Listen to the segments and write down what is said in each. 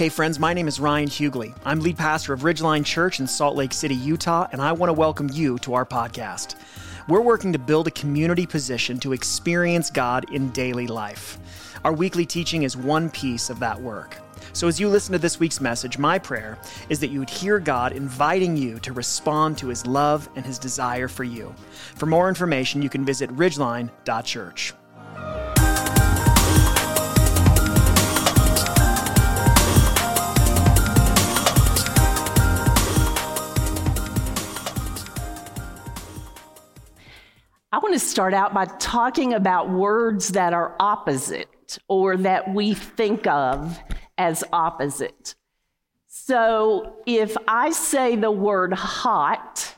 Hey, friends, my name is Ryan Hughley. I'm lead pastor of Ridgeline Church in Salt Lake City, Utah, and I want to welcome you to our podcast. We're working to build a community position to experience God in daily life. Our weekly teaching is one piece of that work. So, as you listen to this week's message, my prayer is that you would hear God inviting you to respond to his love and his desire for you. For more information, you can visit ridgeline.church. I want to start out by talking about words that are opposite or that we think of as opposite. So if I say the word hot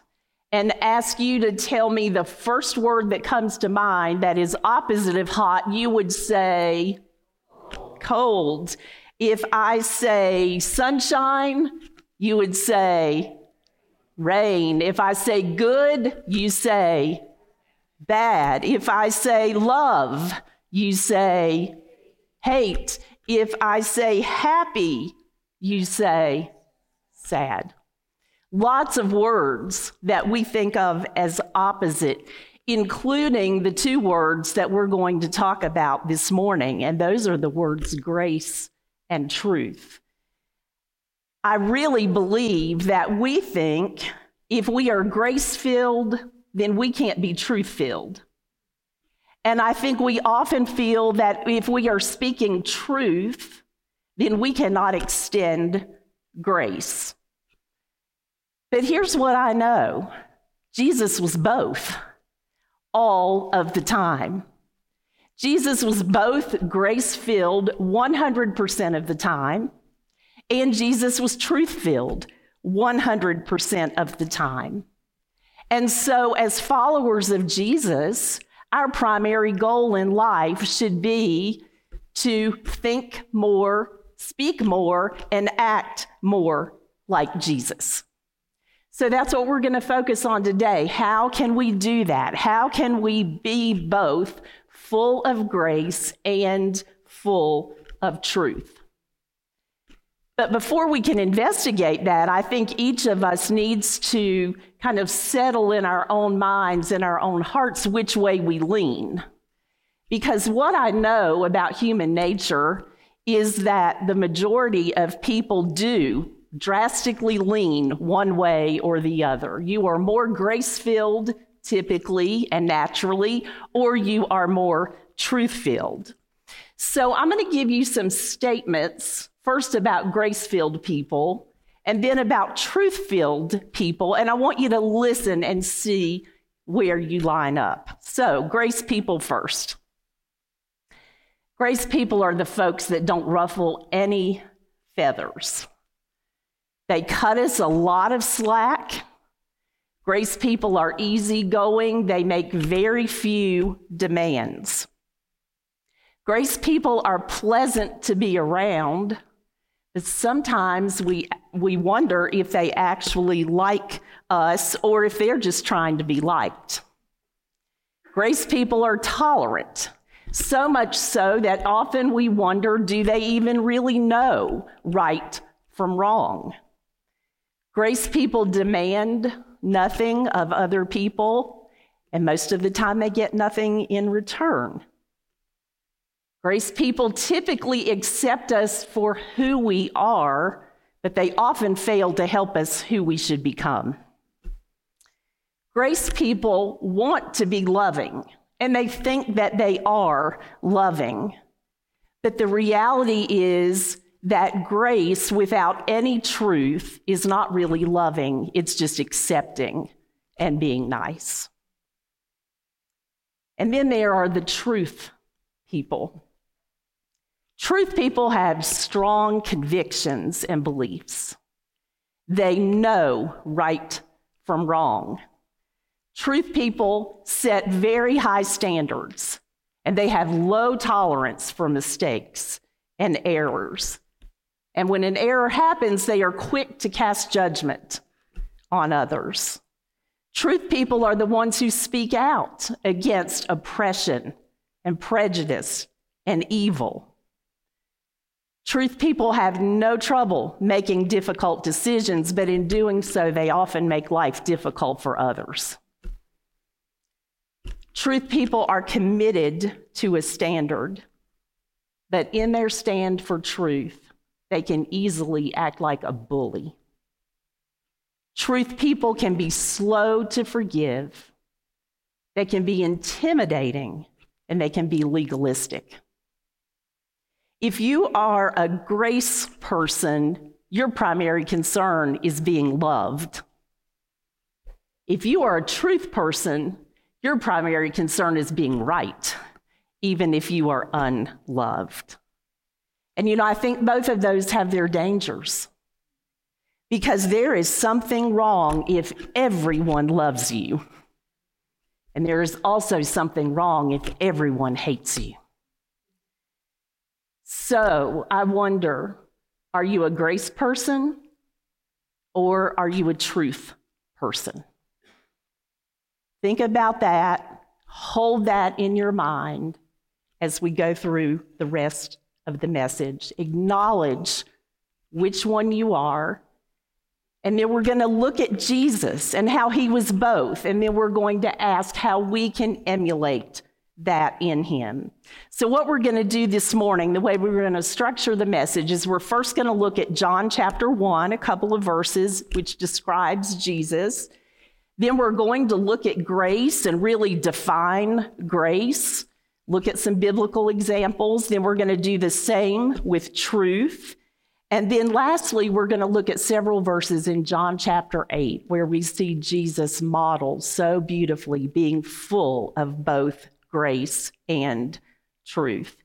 and ask you to tell me the first word that comes to mind that is opposite of hot, you would say cold. If I say sunshine, you would say rain. If I say good, you say bad. If I say love, you say hate. If I say happy, you say sad. Lots of words that we think of as opposite, including the two words that we're going to talk about this morning, and those are the words grace and truth. I really believe that we think if we are grace filled, then we can't be truth filled. And I think we often feel that if we are speaking truth, then we cannot extend grace. But here's what I know Jesus was both all of the time. Jesus was both grace filled 100% of the time, and Jesus was truth filled 100% of the time. And so, as followers of Jesus, our primary goal in life should be to think more, speak more, and act more like Jesus. So that's what we're going to focus on today. How can we do that? How can we be both full of grace and full of truth? But before we can investigate that, I think each of us needs to kind of settle in our own minds and our own hearts which way we lean. Because what I know about human nature is that the majority of people do drastically lean one way or the other. You are more grace filled typically and naturally, or you are more truth filled. So I'm going to give you some statements first about grace filled people and then about truth filled people. And I want you to listen and see where you line up. So, grace people first. Grace people are the folks that don't ruffle any feathers. They cut us a lot of slack. Grace people are easygoing. They make very few demands. Grace people are pleasant to be around. Sometimes we, we wonder if they actually like us or if they're just trying to be liked. Grace people are tolerant, so much so that often we wonder do they even really know right from wrong? Grace people demand nothing of other people, and most of the time they get nothing in return. Grace people typically accept us for who we are, but they often fail to help us who we should become. Grace people want to be loving, and they think that they are loving. But the reality is that grace without any truth is not really loving, it's just accepting and being nice. And then there are the truth people. Truth people have strong convictions and beliefs. They know right from wrong. Truth people set very high standards and they have low tolerance for mistakes and errors. And when an error happens, they are quick to cast judgment on others. Truth people are the ones who speak out against oppression and prejudice and evil. Truth people have no trouble making difficult decisions, but in doing so, they often make life difficult for others. Truth people are committed to a standard, but in their stand for truth, they can easily act like a bully. Truth people can be slow to forgive, they can be intimidating, and they can be legalistic. If you are a grace person, your primary concern is being loved. If you are a truth person, your primary concern is being right, even if you are unloved. And you know, I think both of those have their dangers because there is something wrong if everyone loves you. And there is also something wrong if everyone hates you. So I wonder are you a grace person or are you a truth person? Think about that. Hold that in your mind as we go through the rest of the message. Acknowledge which one you are. And then we're going to look at Jesus and how he was both. And then we're going to ask how we can emulate that in him. So, what we're going to do this morning, the way we're going to structure the message, is we're first going to look at John chapter 1, a couple of verses which describes Jesus. Then we're going to look at grace and really define grace, look at some biblical examples. Then we're going to do the same with truth. And then lastly, we're going to look at several verses in John chapter 8 where we see Jesus modeled so beautifully, being full of both grace, and truth.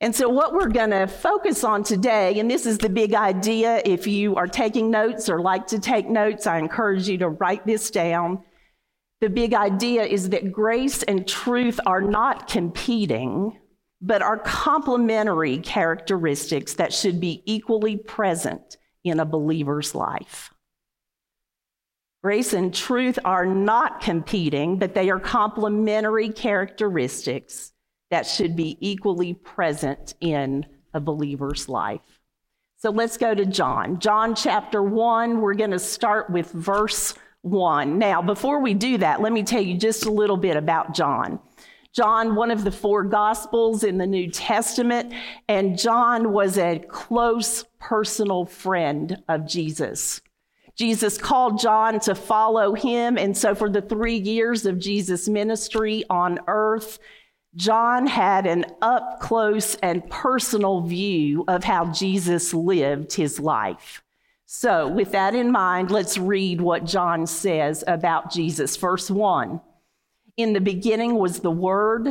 And so, what we're going to focus on today, and this is the big idea. If you are taking notes or like to take notes, I encourage you to write this down. The big idea is that grace and truth are not competing, but are complementary characteristics that should be equally present in a believer's life. Grace and truth are not competing, but they are complementary characteristics that should be equally present in a believer's life. So let's go to John. John chapter 1, we're going to start with verse 1. Now, before we do that, let me tell you just a little bit about John. John, one of the four gospels in the New Testament, and John was a close personal friend of Jesus. Jesus called John to follow him. And so, for the three years of Jesus' ministry on earth, John had an up close and personal view of how Jesus lived his life. So, with that in mind, let's read what John says about Jesus. Verse 1 In the beginning was the Word,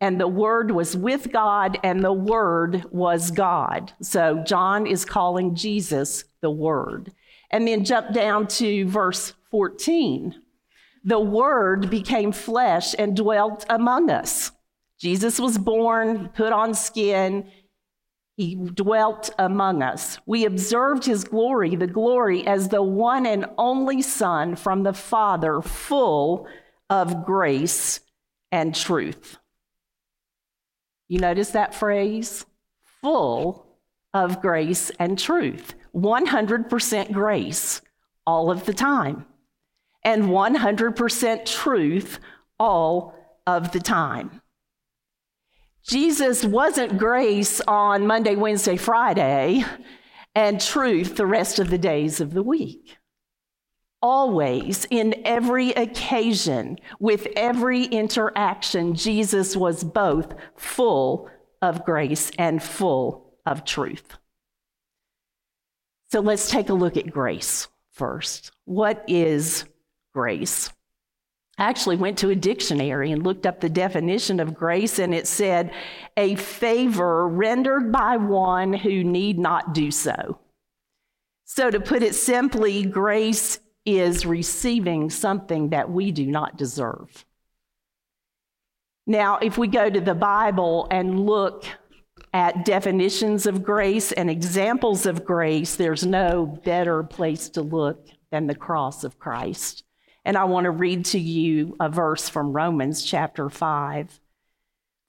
and the Word was with God, and the Word was God. So, John is calling Jesus the Word. And then jump down to verse 14. The Word became flesh and dwelt among us. Jesus was born, put on skin, he dwelt among us. We observed his glory, the glory as the one and only Son from the Father, full of grace and truth. You notice that phrase? Full of grace and truth. 100% grace all of the time, and 100% truth all of the time. Jesus wasn't grace on Monday, Wednesday, Friday, and truth the rest of the days of the week. Always, in every occasion, with every interaction, Jesus was both full of grace and full of truth. So let's take a look at grace first. What is grace? I actually went to a dictionary and looked up the definition of grace, and it said, a favor rendered by one who need not do so. So, to put it simply, grace is receiving something that we do not deserve. Now, if we go to the Bible and look at definitions of grace and examples of grace, there's no better place to look than the cross of Christ. And I want to read to you a verse from Romans chapter 5.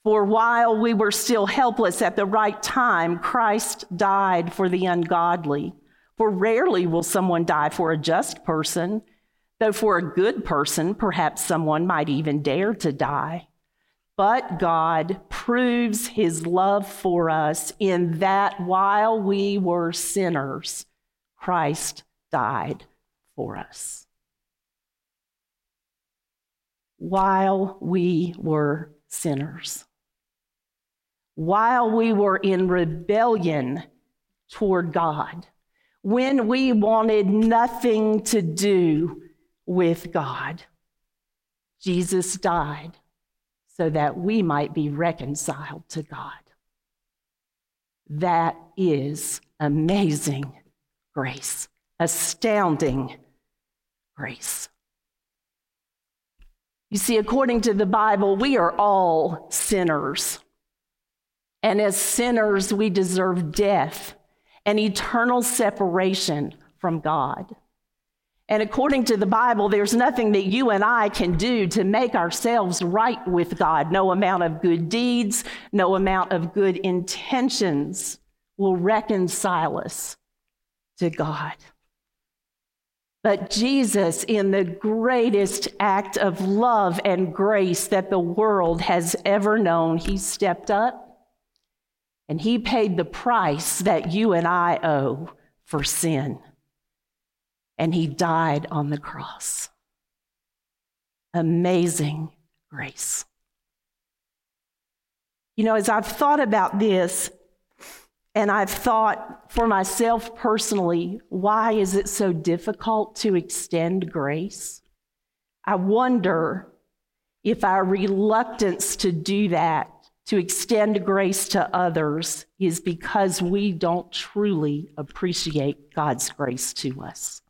For while we were still helpless at the right time, Christ died for the ungodly. For rarely will someone die for a just person, though for a good person, perhaps someone might even dare to die. But God proves his love for us in that while we were sinners, Christ died for us. While we were sinners while we were in rebellion toward God, when we wanted nothing to do with God. Jesus died so that we might be reconciled to God. That is amazing grace, astounding grace. You see, according to the Bible, we are all sinners. And as sinners, we deserve death and eternal separation from God. And according to the Bible, there's nothing that you and I can do to make ourselves right with God. No amount of good deeds, no amount of good intentions will reconcile us to God. But Jesus, in the greatest act of love and grace that the world has ever known, he stepped up and he paid the price that you and I owe for sin. And he died on the cross. Amazing grace. You know, as I've thought about this, and I've thought for myself personally, why is it so difficult to extend grace? I wonder if our reluctance to do that to extend grace to others is because we don't truly appreciate God's grace to us.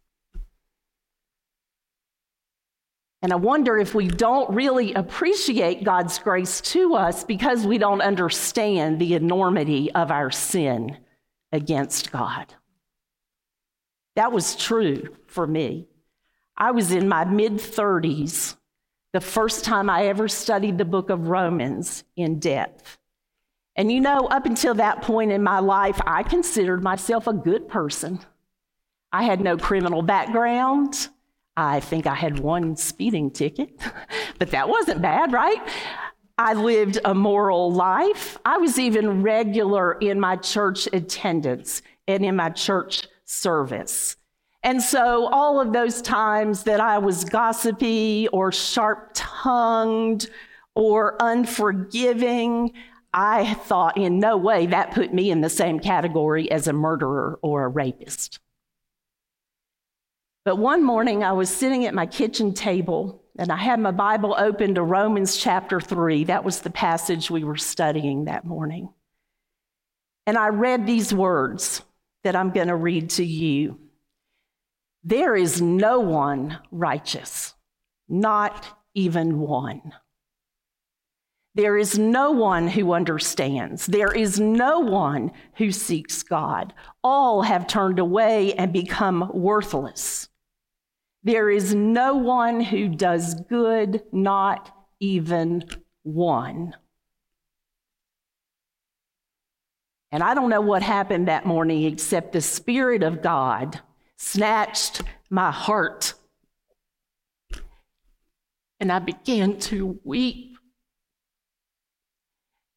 And I wonder if we don't really appreciate God's grace to us because we don't understand the enormity of our sin against God. That was true for me. I was in my mid 30s the first time I ever studied the book of Romans in depth. And you know, up until that point in my life, I considered myself a good person. I had no criminal background. I think I had one speeding ticket, but that wasn't bad, right? I lived a moral life. I was even regular in my church attendance and in my church service. And so, all of those times that I was gossipy or sharp tongued or unforgiving, I thought in no way that put me in the same category as a murderer or a rapist. But one morning I was sitting at my kitchen table and I had my Bible open to Romans chapter 3. That was the passage we were studying that morning. And I read these words that I'm going to read to you. There is no one righteous, not even one. There is no one who understands. There is no one who seeks God. All have turned away and become worthless. There is no one who does good, not even one. And I don't know what happened that morning except the Spirit of God snatched my heart. And I began to weep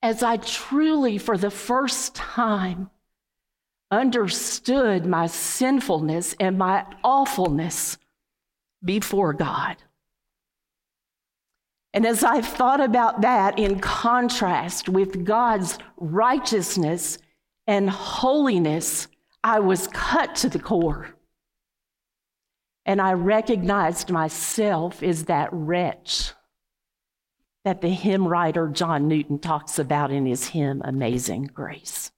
as I truly, for the first time, understood my sinfulness and my awfulness before God. And as I thought about that in contrast with God's righteousness and holiness, I was cut to the core. And I recognized myself as that wretch that the hymn writer John Newton talks about in his hymn, Amazing Grace.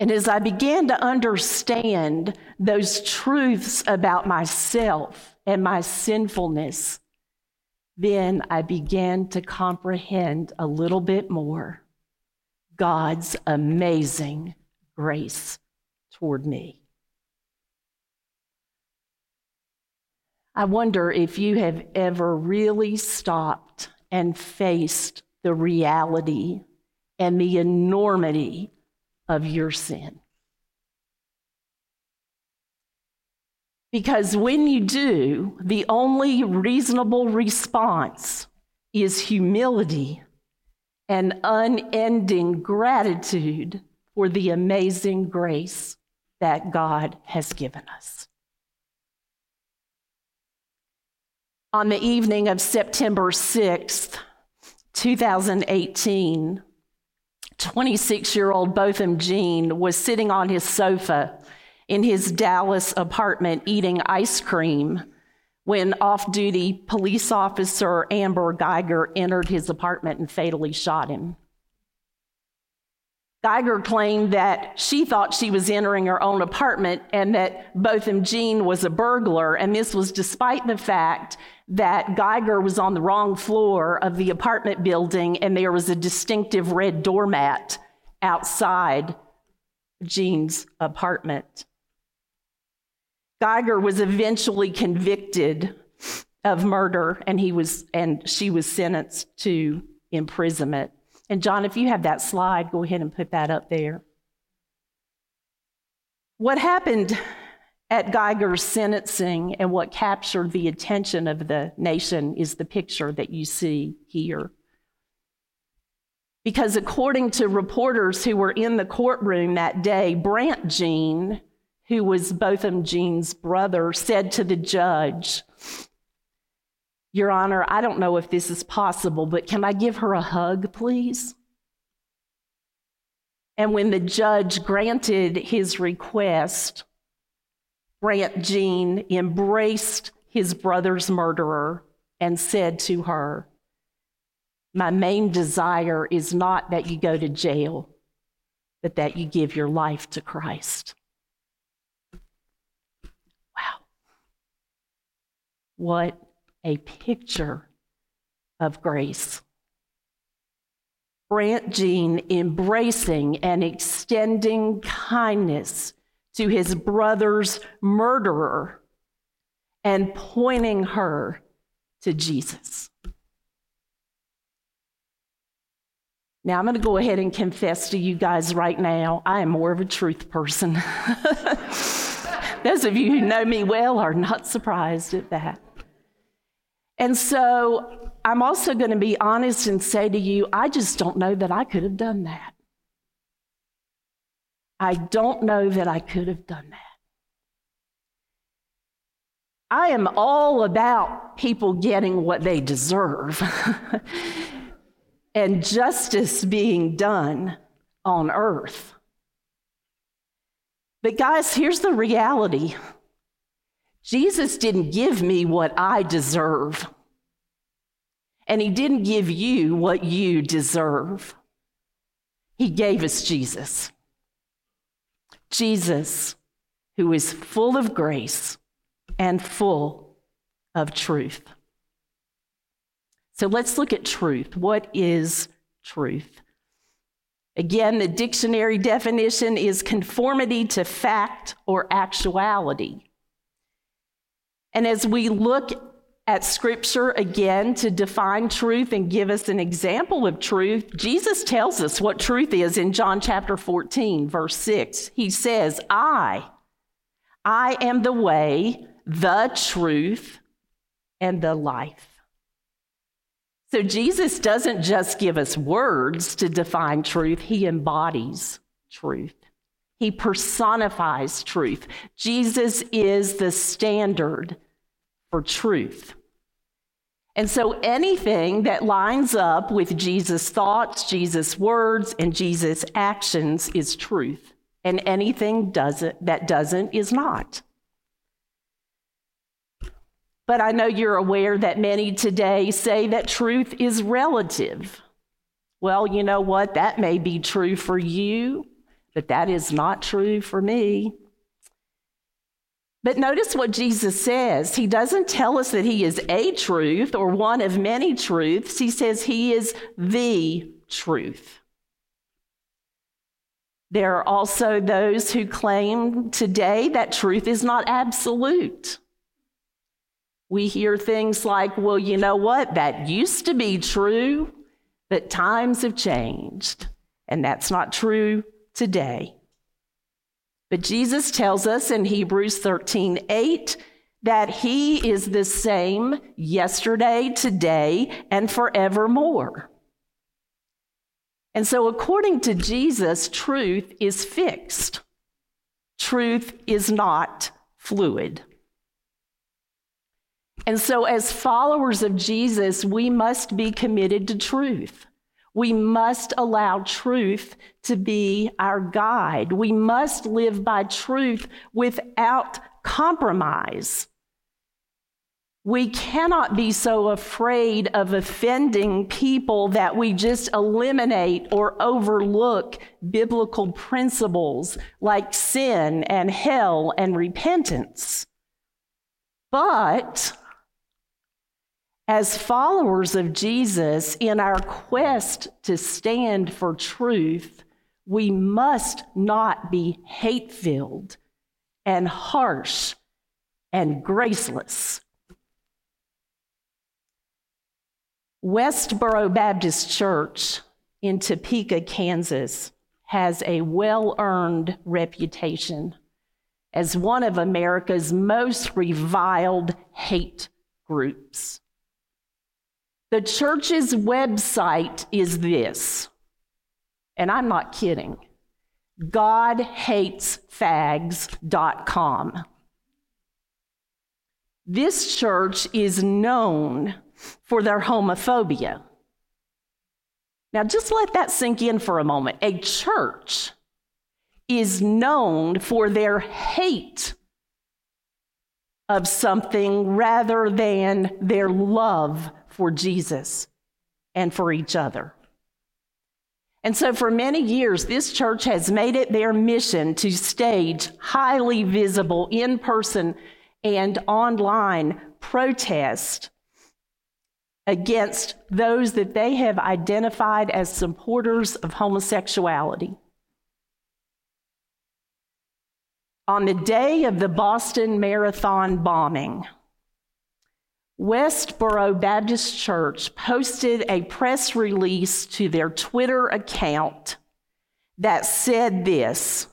And as I began to understand those truths about myself and my sinfulness, then I began to comprehend a little bit more God's amazing grace toward me. I wonder if you have ever really stopped and faced the reality and the enormity of your sin. Because when you do, the only reasonable response is humility and unending gratitude for the amazing grace that God has given us. On the evening of September 6th, 2018, 26 year old Botham Jean was sitting on his sofa in his Dallas apartment eating ice cream when off duty police officer Amber Guyger entered his apartment and fatally shot him. Guyger claimed that she thought she was entering her own apartment and that Botham Jean was a burglar, and this was despite the fact that Guyger was on the wrong floor of the apartment building and there was a distinctive red doormat outside Jean's apartment. Guyger was eventually convicted of murder and he was and she was sentenced to imprisonment. And John, if you have that slide, go ahead and put that up there. What happened at Guyger's sentencing and what captured the attention of the nation is the picture that you see here. Because according to reporters who were in the courtroom that day, Brandt Jean who was Botham Jean's brother, said to the judge, Your Honor, I don't know if this is possible, but can I give her a hug, please? And when the judge granted his request, Brandt Jean embraced his brother's murderer and said to her, My main desire is not that you go to jail, but that you give your life to Christ. Wow. What a picture of grace. Brandt Jean embracing and extending kindness to his brother's murderer and pointing her to Jesus. Now, I'm going to go ahead and confess to you guys right now, I am more of a truth person. Those of you who know me well are not surprised at that. And so I'm also going to be honest and say to you, I just don't know that I could have done that. I don't know that I could have done that. I am all about people getting what they deserve and justice being done on earth. But, guys, here's the reality Jesus didn't give me what I deserve, and He didn't give you what you deserve. He gave us Jesus. Jesus, who is full of grace and full of truth. So let's look at truth. What is truth? Again, the dictionary definition is conformity to fact or actuality. And as we look at scripture again to define truth and give us an example of truth, Jesus tells us what truth is in John chapter 14, verse 6. He says, I, I am the way, the truth, and the life. So Jesus doesn't just give us words to define truth, he embodies truth. He personifies truth. Jesus is the standard for truth. And so anything that lines up with Jesus' thoughts, Jesus' words, and Jesus' actions is truth. And anything doesn't, that doesn't is not. But I know you're aware that many today say that truth is relative. Well, you know what? That may be true for you, but that is not true for me. But notice what Jesus says. He doesn't tell us that he is a truth or one of many truths. He says he is the truth. There are also those who claim today that truth is not absolute. We hear things like, well, you know what? That used to be true, But times have changed, and that's not true today. But Jesus tells us in Hebrews 13 8 that he is the same yesterday, today, and forevermore. And so, according to Jesus, truth is fixed, truth is not fluid. And so, as followers of Jesus, we must be committed to truth. We must allow truth to be our guide. We must live by truth without compromise. We cannot be so afraid of offending people that we just eliminate or overlook biblical principles like sin and hell and repentance. But as followers of Jesus, in our quest to stand for truth, we must not be hate filled and harsh and graceless. Westboro Baptist Church in Topeka, Kansas, has a well earned reputation as one of America's most reviled hate groups. The church's website is this, and I'm not kidding GodHatesFags.com. This church is known for their homophobia. Now, just let that sink in for a moment. A church is known for their hate of something rather than their love for Jesus and for each other. And so, for many years, this church has made it their mission to stage highly visible in person and online protest against those that they have identified as supporters of homosexuality. On the day of the Boston Marathon bombing, Westboro Baptist Church posted a press release to their Twitter account that said this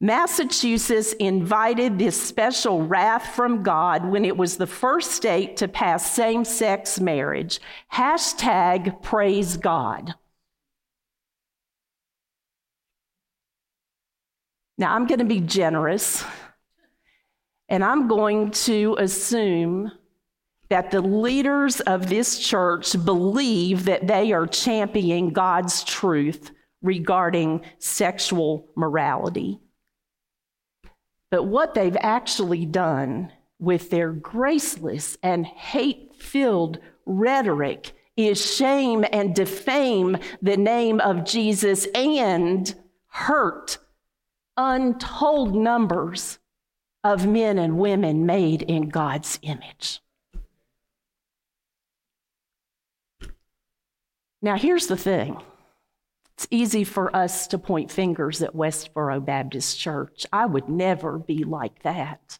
Massachusetts invited this special wrath from God when it was the first state to pass same sex marriage. Hashtag praise God. Now, I'm going to be generous, and I'm going to assume that the leaders of this church believe that they are championing God's truth regarding sexual morality. But what they've actually done with their graceless and hate filled rhetoric is shame and defame the name of Jesus and hurt untold numbers of men and women made in God's image. Now, here's the thing it's easy for us to point fingers at Westboro Baptist Church. I would never be like that.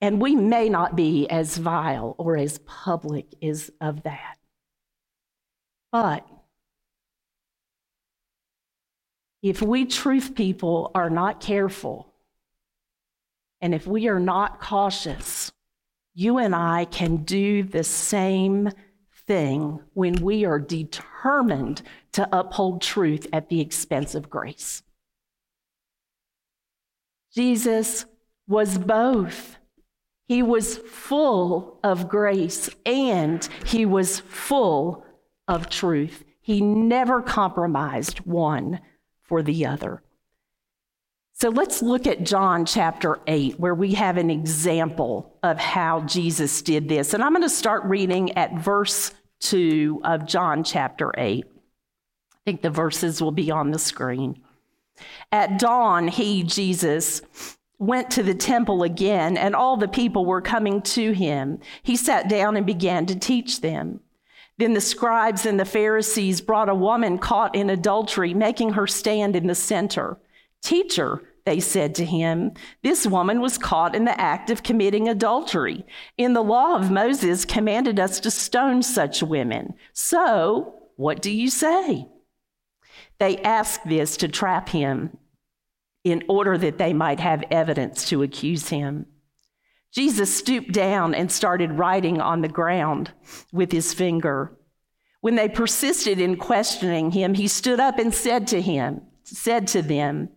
And we may not be as vile or as public as of that. But if we truth people are not careful, and if we are not cautious, you and I can do the same thing when we are determined to uphold truth at the expense of grace. Jesus was both. He was full of grace and he was full of truth. He never compromised one for the other. So let's look at John chapter 8, where we have an example of how Jesus did this. And I'm going to start reading at verse 2 of John chapter 8. I think the verses will be on the screen. At dawn, he, Jesus, went to the temple again, and all the people were coming to him. He sat down and began to teach them. Then the scribes and the Pharisees brought a woman caught in adultery, making her stand in the center. Teacher, they said to him, This woman was caught in the act of committing adultery. In the law of Moses commanded us to stone such women. So, what do you say? They asked this to trap him in order that they might have evidence to accuse him. Jesus stooped down and started writing on the ground with his finger. When they persisted in questioning him, he stood up and said to him, said to them,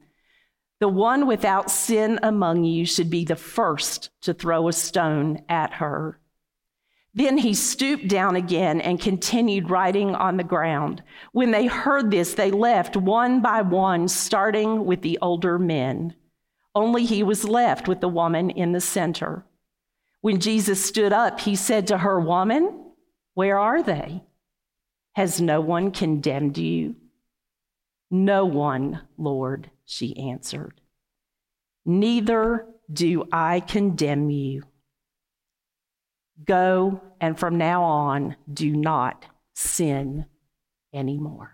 the one without sin among you should be the first to throw a stone at her. Then he stooped down again and continued writing on the ground. When they heard this, they left one by one, starting with the older men. Only he was left with the woman in the center. When Jesus stood up, he said to her, Woman, where are they? Has no one condemned you? No one, Lord, she answered. Neither do I condemn you. Go, and from now on, do not sin anymore.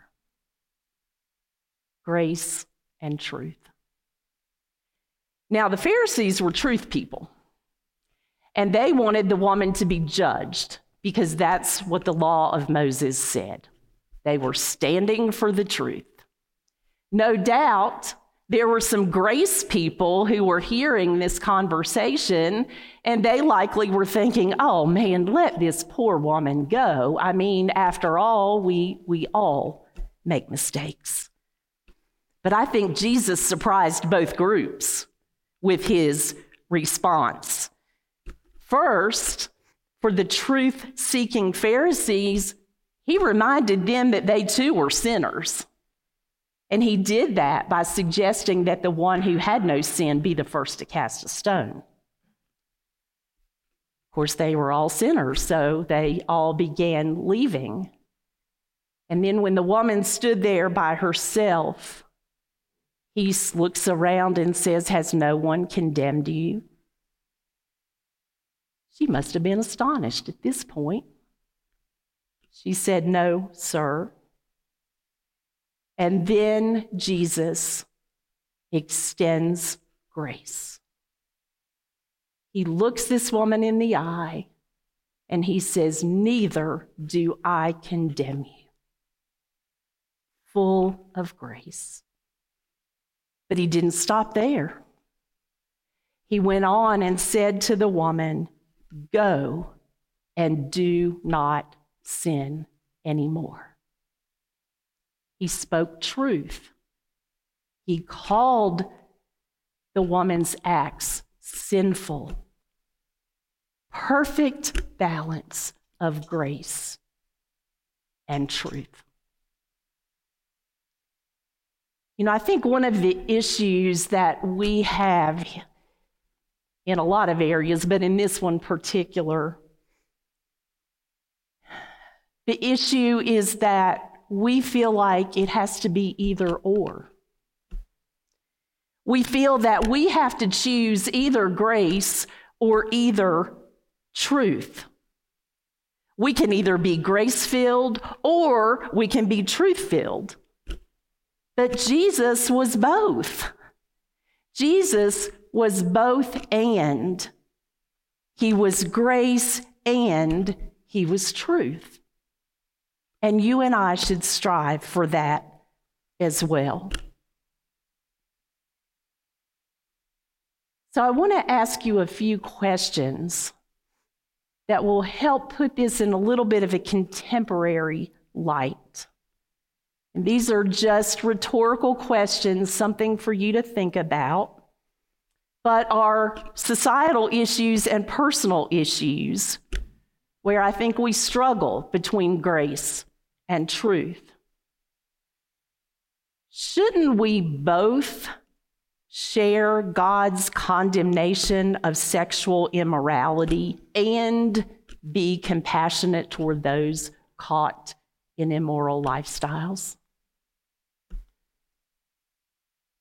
Grace and truth. Now, the Pharisees were truth people, and they wanted the woman to be judged because that's what the law of Moses said. They were standing for the truth. No doubt there were some grace people who were hearing this conversation, and they likely were thinking, oh man, let this poor woman go. I mean, after all, we, we all make mistakes. But I think Jesus surprised both groups with his response. First, for the truth seeking Pharisees, he reminded them that they too were sinners. And he did that by suggesting that the one who had no sin be the first to cast a stone. Of course, they were all sinners, so they all began leaving. And then when the woman stood there by herself, he looks around and says, Has no one condemned you? She must have been astonished at this point. She said, No, sir. And then Jesus extends grace. He looks this woman in the eye and he says, Neither do I condemn you. Full of grace. But he didn't stop there. He went on and said to the woman, Go and do not sin anymore. He spoke truth. He called the woman's acts sinful. Perfect balance of grace and truth. You know, I think one of the issues that we have in a lot of areas, but in this one particular, the issue is that we feel like it has to be either or. We feel that we have to choose either grace or either truth. We can either be grace filled or we can be truth filled. But Jesus was both. Jesus was both and. He was grace and he was truth. And you and I should strive for that as well. So, I want to ask you a few questions that will help put this in a little bit of a contemporary light. And these are just rhetorical questions, something for you to think about, but are societal issues and personal issues where I think we struggle between grace and truth. Shouldn't we both share God's condemnation of sexual immorality and be compassionate toward those caught in immoral lifestyles?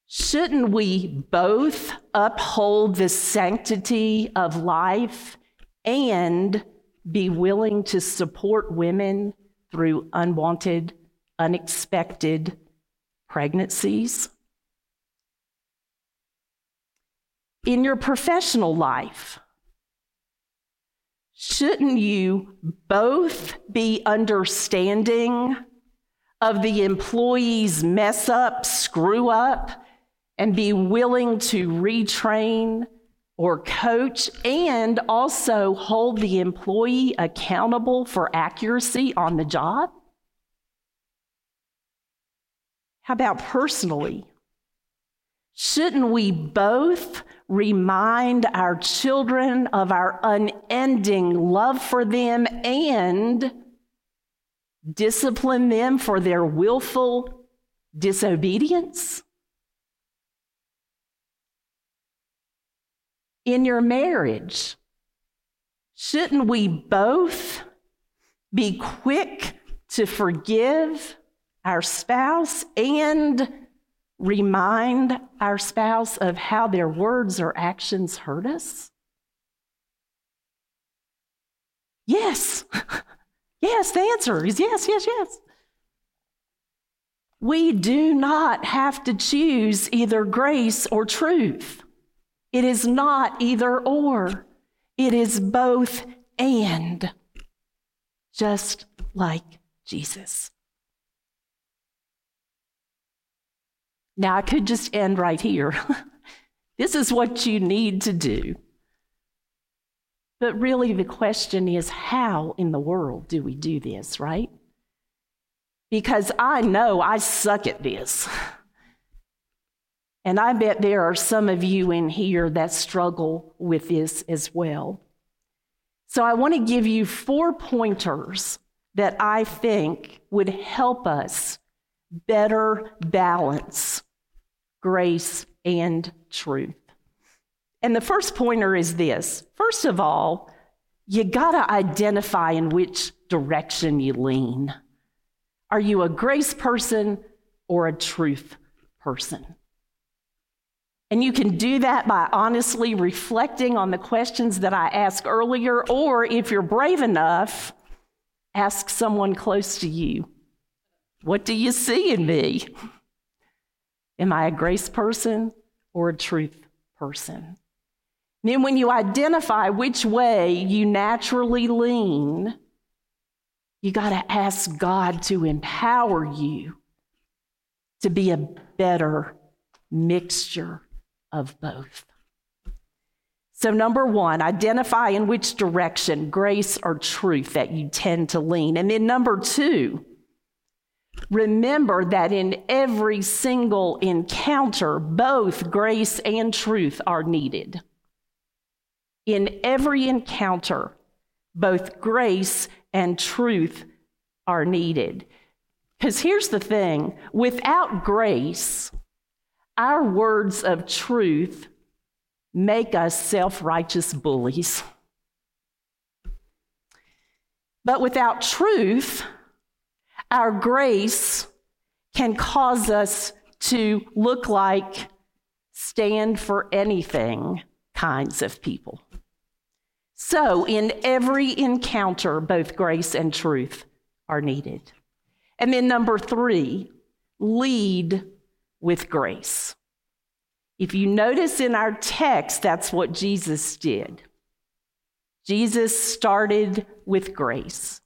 Shouldn't we both uphold the sanctity of life and be willing to support women through unwanted, unexpected pregnancies? In your professional life, shouldn't you both be understanding of the employee's mess up, screw up, and be willing to retrain or coach and also hold the employee accountable for accuracy on the job? How about personally? Shouldn't we both remind our children of our unending love for them and discipline them for their willful disobedience? In your marriage, shouldn't we both be quick to forgive our spouse and remind our spouse of how their words or actions hurt us? Yes. yes, the answer is yes, yes, yes. We do not have to choose either grace or truth. It is not either or, it is both and, just like Jesus. Now, I could just end right here. this is what you need to do. But really, the question is how in the world do we do this, right? Because I know I suck at this. And I bet there are some of you in here that struggle with this as well. So I want to give you four pointers that I think would help us better balance grace and truth. And the first pointer is this first of all, you got to identify in which direction you lean. Are you a grace person or a truth person? And you can do that by honestly reflecting on the questions that I asked earlier, or if you're brave enough, ask someone close to you What do you see in me? Am I a grace person or a truth person? Then, when you identify which way you naturally lean, you got to ask God to empower you to be a better mixture of both. So, number one, identify in which direction, grace or truth, that you tend to lean. And then, number two, remember that in every single encounter, both grace and truth are needed. In every encounter, both grace and truth are needed. Because here's the thing without grace, our words of truth make us self righteous bullies. But without truth, our grace can cause us to look like stand for anything kinds of people. So, in every encounter, both grace and truth are needed. And then, number three, lead with grace. If you notice in our text, that's what Jesus did. Jesus started with grace.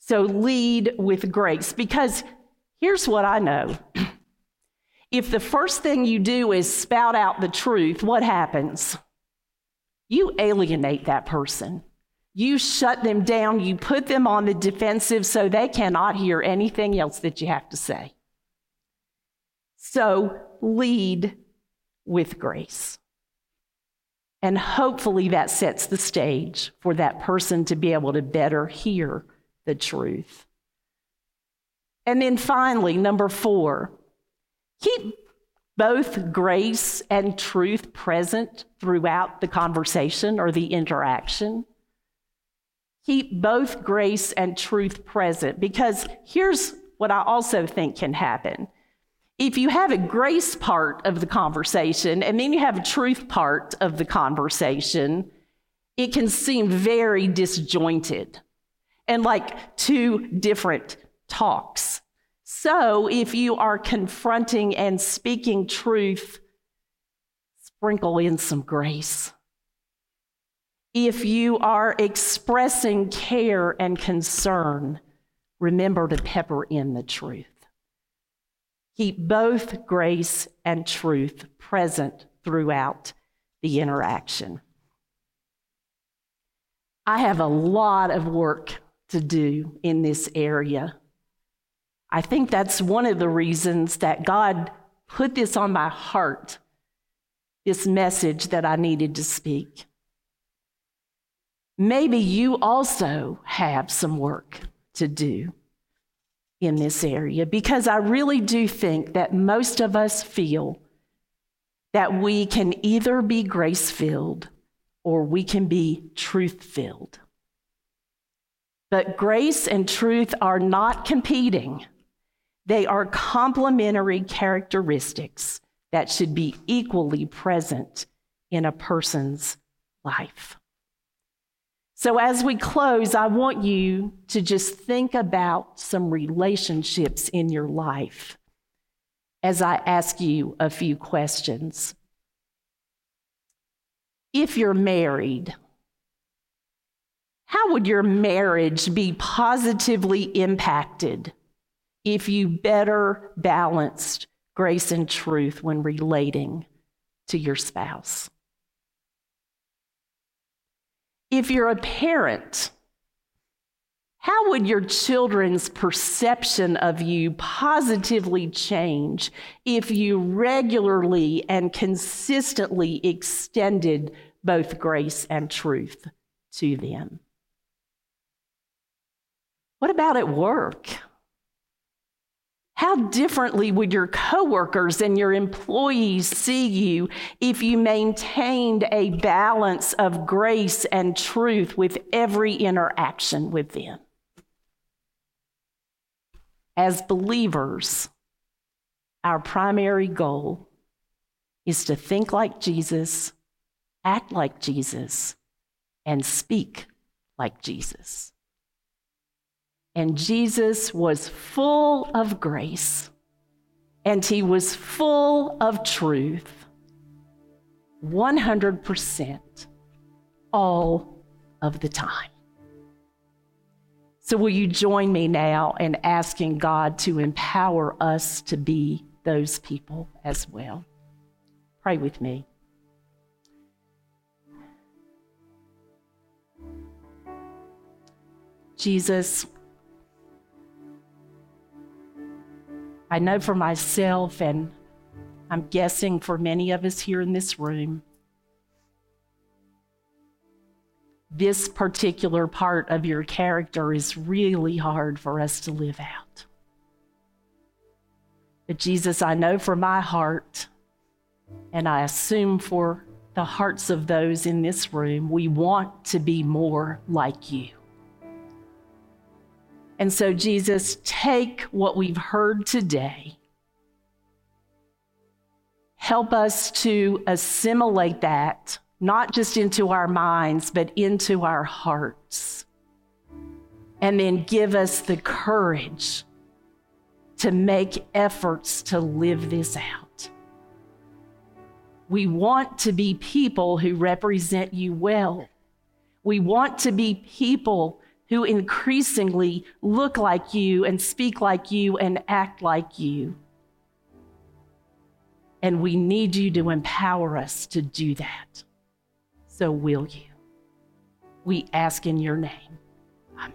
So lead with grace. Because here's what I know if the first thing you do is spout out the truth, what happens? You alienate that person. You shut them down. You put them on the defensive so they cannot hear anything else that you have to say. So lead with grace. And hopefully that sets the stage for that person to be able to better hear the truth. And then finally, number four, keep both grace and truth present throughout the conversation or the interaction. Keep both grace and truth present because here's what I also think can happen if you have a grace part of the conversation and then you have a truth part of the conversation, it can seem very disjointed and like two different talks. So if you are confronting and speaking truth sprinkle in some grace. If you are expressing care and concern, remember to pepper in the truth. Keep both grace and truth present throughout the interaction. I have a lot of work to do in this area. I think that's one of the reasons that God put this on my heart, this message that I needed to speak. Maybe you also have some work to do in this area because I really do think that most of us feel that we can either be grace filled or we can be truth filled. But grace and truth are not competing, they are complementary characteristics that should be equally present in a person's life. So, as we close, I want you to just think about some relationships in your life as I ask you a few questions. If you're married, how would your marriage be positively impacted if you better balanced grace and truth when relating to your spouse? If you're a parent, how would your children's perception of you positively change if you regularly and consistently extended both grace and truth to them? What about at work? How differently would your coworkers and your employees see you if you maintained a balance of grace and truth with every interaction with them? As believers, our primary goal is to think like Jesus, act like Jesus, and speak like Jesus. And Jesus was full of grace and he was full of truth 100% all of the time. So, will you join me now in asking God to empower us to be those people as well? Pray with me. Jesus, I know for myself, and I'm guessing for many of us here in this room, this particular part of your character is really hard for us to live out. But Jesus, I know for my heart, and I assume for the hearts of those in this room, we want to be more like you. And so, Jesus, take what we've heard today. Help us to assimilate that, not just into our minds, but into our hearts. And then give us the courage to make efforts to live this out. We want to be people who represent you well. We want to be people who increasingly look like you and speak like you and act like you. And we need you to empower us to do that. So, will you? We ask in your name. Amen.